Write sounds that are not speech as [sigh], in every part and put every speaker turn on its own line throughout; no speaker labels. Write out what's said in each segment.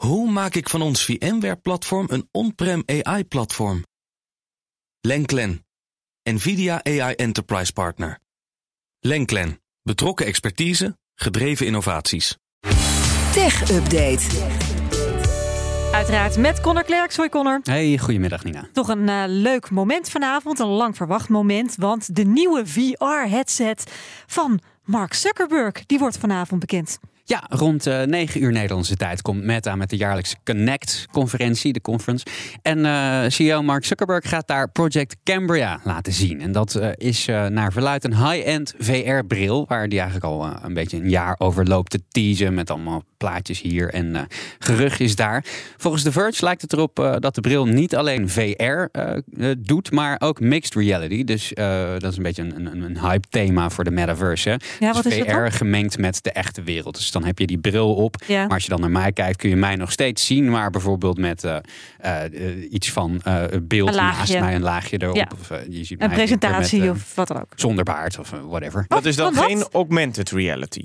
Hoe maak ik van ons VMware-platform een on-prem AI-platform? Lenklen, NVIDIA AI Enterprise Partner. Lenklen, betrokken expertise, gedreven innovaties.
Tech Update.
Uiteraard met Connor Klerks. Hoi Connor.
Hey, goedemiddag Nina.
Toch een uh, leuk moment vanavond, een lang verwacht moment. Want de nieuwe VR-headset van Mark Zuckerberg, die wordt vanavond bekend.
Ja, rond uh, 9 uur Nederlandse tijd komt Meta met de jaarlijkse Connect-conferentie, de conference. En uh, CEO Mark Zuckerberg gaat daar Project Cambria laten zien. En dat uh, is naar verluidt een high-end VR-bril, waar die eigenlijk al een beetje een jaar over loopt te teasen met allemaal plaatjes hier en geruchtjes daar. Volgens The Verge lijkt het erop dat de bril niet alleen VR doet, maar ook mixed reality. Dus dat is een beetje een, een, een hype-thema voor de metaverse. Hè?
Ja, wat
dus
is
VR gemengd met de echte wereld. Dus dan heb je die bril op.
Ja.
Maar als je dan naar mij kijkt, kun je mij nog steeds zien. Maar bijvoorbeeld met uh, uh, iets van uh, beeld naast mij, een laagje erop.
Ja.
Of, je ziet
Een
mij
presentatie
met,
of wat dan ook.
Zonder baard of whatever.
Dat is dan
wat?
geen augmented reality.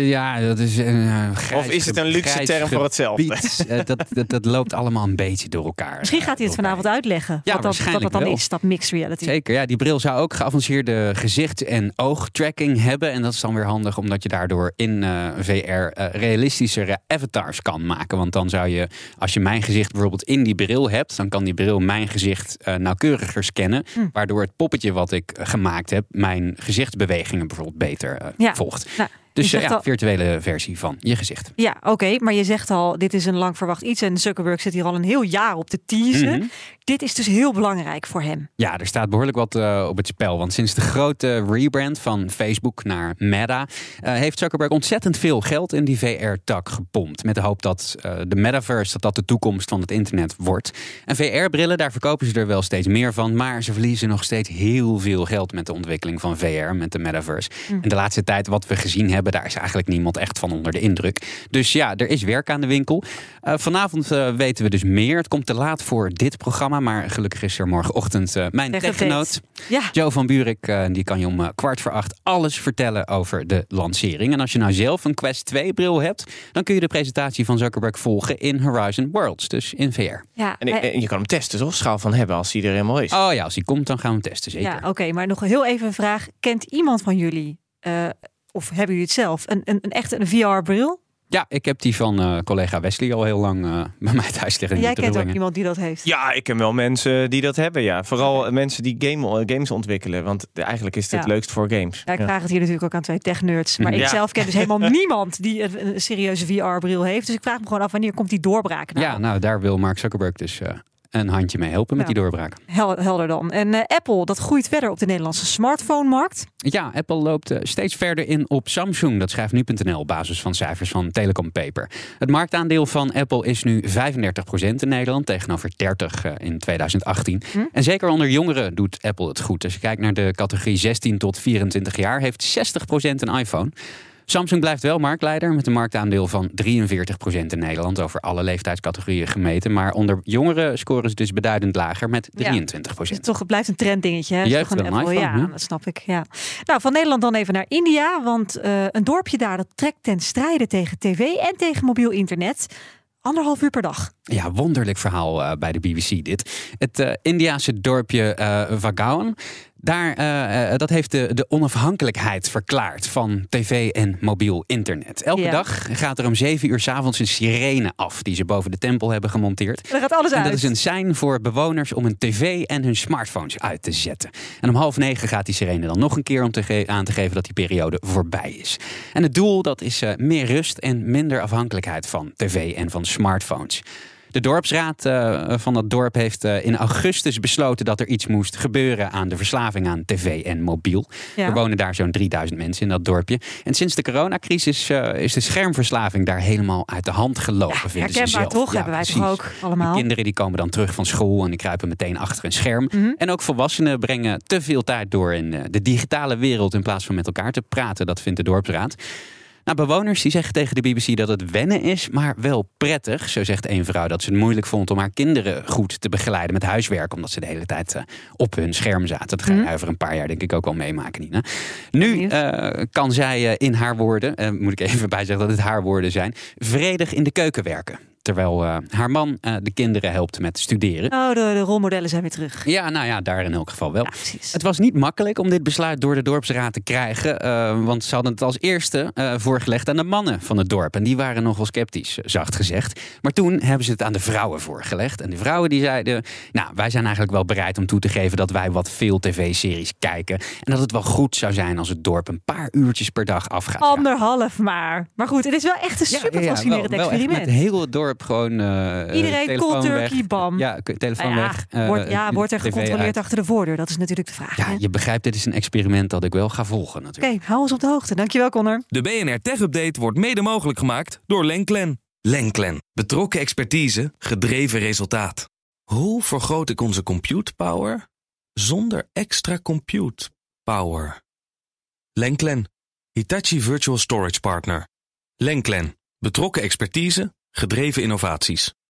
ja, dat is een
Of is het een luxe term voor hetzelfde?
dat, dat, dat loopt allemaal een beetje door elkaar.
Misschien gaat hij het vanavond uitleggen.
Ja,
wat, dat, wat dat dan
wel.
is, dat mixed reality.
Zeker, ja. Die bril zou ook geavanceerde gezichts- en oogtracking hebben. En dat is dan weer handig, omdat je daardoor in eh, VR eh, realistischere avatars kan maken. Want dan zou je, als je mijn gezicht bijvoorbeeld in die bril hebt, dan kan die bril mijn gezicht eh, nauwkeuriger scannen.
Hm.
Waardoor het poppetje wat ik eh, gemaakt heb, mijn gezichtsbewegingen bijvoorbeeld beter
Ja.
volgt.
Nou,
Dus eh, ja,
al-
virtuele versie van je gezicht.
Ja, oké, maar je zegt al, dit is een lang verwacht iets. En Zuckerberg zit hier al een heel jaar op te teasen.
Mhm.
Dit is dus heel belangrijk voor hem.
Ja, er staat behoorlijk wat eh, op het spel. Want sinds de grote rebrand van Facebook naar Meta... eh, heeft Zuckerberg ontzettend veel geld in die VR-tak gepompt. Met de hoop dat de metaverse dat dat de toekomst van het internet wordt. En VR-brillen, daar verkopen ze er wel steeds meer van. Maar ze verliezen nog steeds heel veel geld met de ontwikkeling van VR, met de metaverse. En de laatste tijd wat we gezien hebben, daar is eigenlijk niemand echt van onder de indruk. Dus ja, er is werk aan de winkel. Eh, vanavond eh, weten we dus meer. Het komt te laat voor dit programma. Maar gelukkig is er morgenochtend eh, mijn
Tech
techgenoot...
Ja,
Joe van Buurik, die kan je om kwart voor acht alles vertellen over de lancering. En als je nou zelf een Quest 2 bril hebt, dan kun je de presentatie van Zuckerberg volgen in Horizon Worlds, dus in VR.
ja,
En,
hij-
en je kan hem testen, toch? Schaal van hebben als hij er helemaal is.
Oh ja, als die komt, dan gaan we hem testen, zeker.
ja oké. maar nog heel even een vraag. Kent iemand van jullie, eh, of hebben jullie het zelf, een, een, een echte een VR-bril?
Ja, ik heb die van eh, collega Wesley al heel lang eh, [laughs] bij mij thuis liggen. in
Jij kent ook iemand die dat heeft.
Ja, ik ken wel mensen die dat hebben, ja. Vooral mensen die game, games ontwikkelen. Want eigenlijk is het het leukst voor games.
Ja, ik
Ja.
vraag het hier natuurlijk ook aan twee technerds. Maar ik zelf ken dus [laughs] helemaal niemand die een, een serieuze VR-bril heeft. Dus ik vraag me gewoon af wanneer komt die doorbraak nou?
Ja, nou daar wil Mark Zuckerberg dus eh, een handje mee helpen met
Ja.
die doorbraak.
Hel- helder dan. En eh, Apple, dat groeit verder op de Nederlandse smartphone-markt.
Ja, Apple loopt eh, steeds verder in op Samsung. Dat schrijft nu.nl op basis van cijfers van Telecom Paper. Het marktaandeel van Apple is nu 35% in Nederland tegenover 30 eh, in 2018.
Hm.
En zeker onder jongeren doet Apple het goed. Als je kijkt naar de categorie 16 tot 24 jaar, heeft 60% een iPhone. Samsung blijft wel marktleider met een marktaandeel van 43% in Nederland over alle leeftijdscategorieën gemeten. Maar onder jongeren scoren ze dus beduidend lager met 23%.
Dus het toch, het blijft een trenddingetje. Hè?
Jeugd
een Apple,
iPhone,
ja, dat snap ik. Ja. Nou, van Nederland dan even naar India. Want eh, een dorpje daar dat trekt ten strijde tegen tv en tegen mobiel internet. Anderhalf uur per dag.
Ja, wonderlijk verhaal eh, bij de BBC dit. Het eh Indiase dorpje eh Vagaon. Daar, eh, eh, dat heeft de, de onafhankelijkheid verklaard van tv en mobiel internet. Elke
Ja.
dag gaat er om zeven uur 's avonds een sirene af die ze boven de tempel hebben gemonteerd.
Er gaat alles
En
uit.
dat is een sein voor bewoners om hun tv en hun smartphones uit te zetten. En om half negen gaat die sirene dan nog een keer om te aan te geven dat die periode voorbij is. En het doel dat is eh, meer rust en minder afhankelijkheid van tv en van smartphones. De dorpsraad eh, van dat dorp heeft eh, in augustus besloten dat er iets moest gebeuren aan de verslaving aan tv en mobiel.
Ja.
Er wonen daar zo'n 3000 mensen in dat dorpje. En sinds de coronacrisis eh, is de schermverslaving daar helemaal uit de hand gelopen. vinden ze zelf.
toch?
Ja,
Hebben wij
precies.
toch ook allemaal.
De kinderen die komen dan terug van school en die kruipen meteen achter een scherm.
Mhm.
En ook volwassenen brengen te veel tijd door in de digitale wereld in plaats van met elkaar te praten. Dat vindt de dorpsraad. Nou, bewoners die zeggen tegen de BBC dat het wennen is, maar wel prettig. Zo zegt een vrouw dat ze het moeilijk vond om haar kinderen goed te begeleiden met huiswerk, omdat ze de hele tijd eh, op hun scherm zaten. Dat ga je
Mhm.
over een paar jaar denk ik ook wel meemaken, Nina. Nu eh, kan zij eh, in haar woorden, moet ik even [laughs] bij zeggen dat het haar woorden zijn, vredig in de keuken werken. Terwijl uh, haar man uh, de kinderen helpt met studeren.
Oh, de, de, rolmodellen zijn weer terug.
Ja, nou ja, daar in elk geval wel.
Ja.
Het was niet makkelijk om dit besluit door de dorpsraad te krijgen. Uh, want ze hadden het als eerste voorgelegd aan de mannen van het dorp. En die waren nogal sceptisch, zacht gezegd. Maar toen hebben ze het aan de vrouwen voorgelegd. En de vrouwen die zeiden, nou, wij zijn eigenlijk wel bereid om toe te geven dat wij wat veel tv-series kijken. En dat het wel goed zou zijn als het dorp een paar uurtjes per dag afgaat.
Anderhalf maar. Maar goed, het is wel echt een super fascinerend
ja, wel,
experiment.
Met heel het dorp gewoon. Uh,
Iedereen cold turkey, bam.
Ja, telefoon
ja,
weg. Uh,
wordt, ja, wordt er
TV
gecontroleerd
uit.
achter de voordeur? Dat is natuurlijk de vraag.
Ja,
hè?
je begrijpt, dit is een experiment dat ik wel ga volgen
Oké,
natuurlijk.
hou ons op de hoogte. Dankjewel, Connor.
De BNR Tech Update wordt mede mogelijk gemaakt door Lenklen. Lenklen. Betrokken expertise, gedreven resultaat. Hoe vergroot ik onze compute power zonder extra compute power? Lenklen. Hitachi Virtual Storage Partner. Lenklen. Betrokken expertise, gedreven innovaties.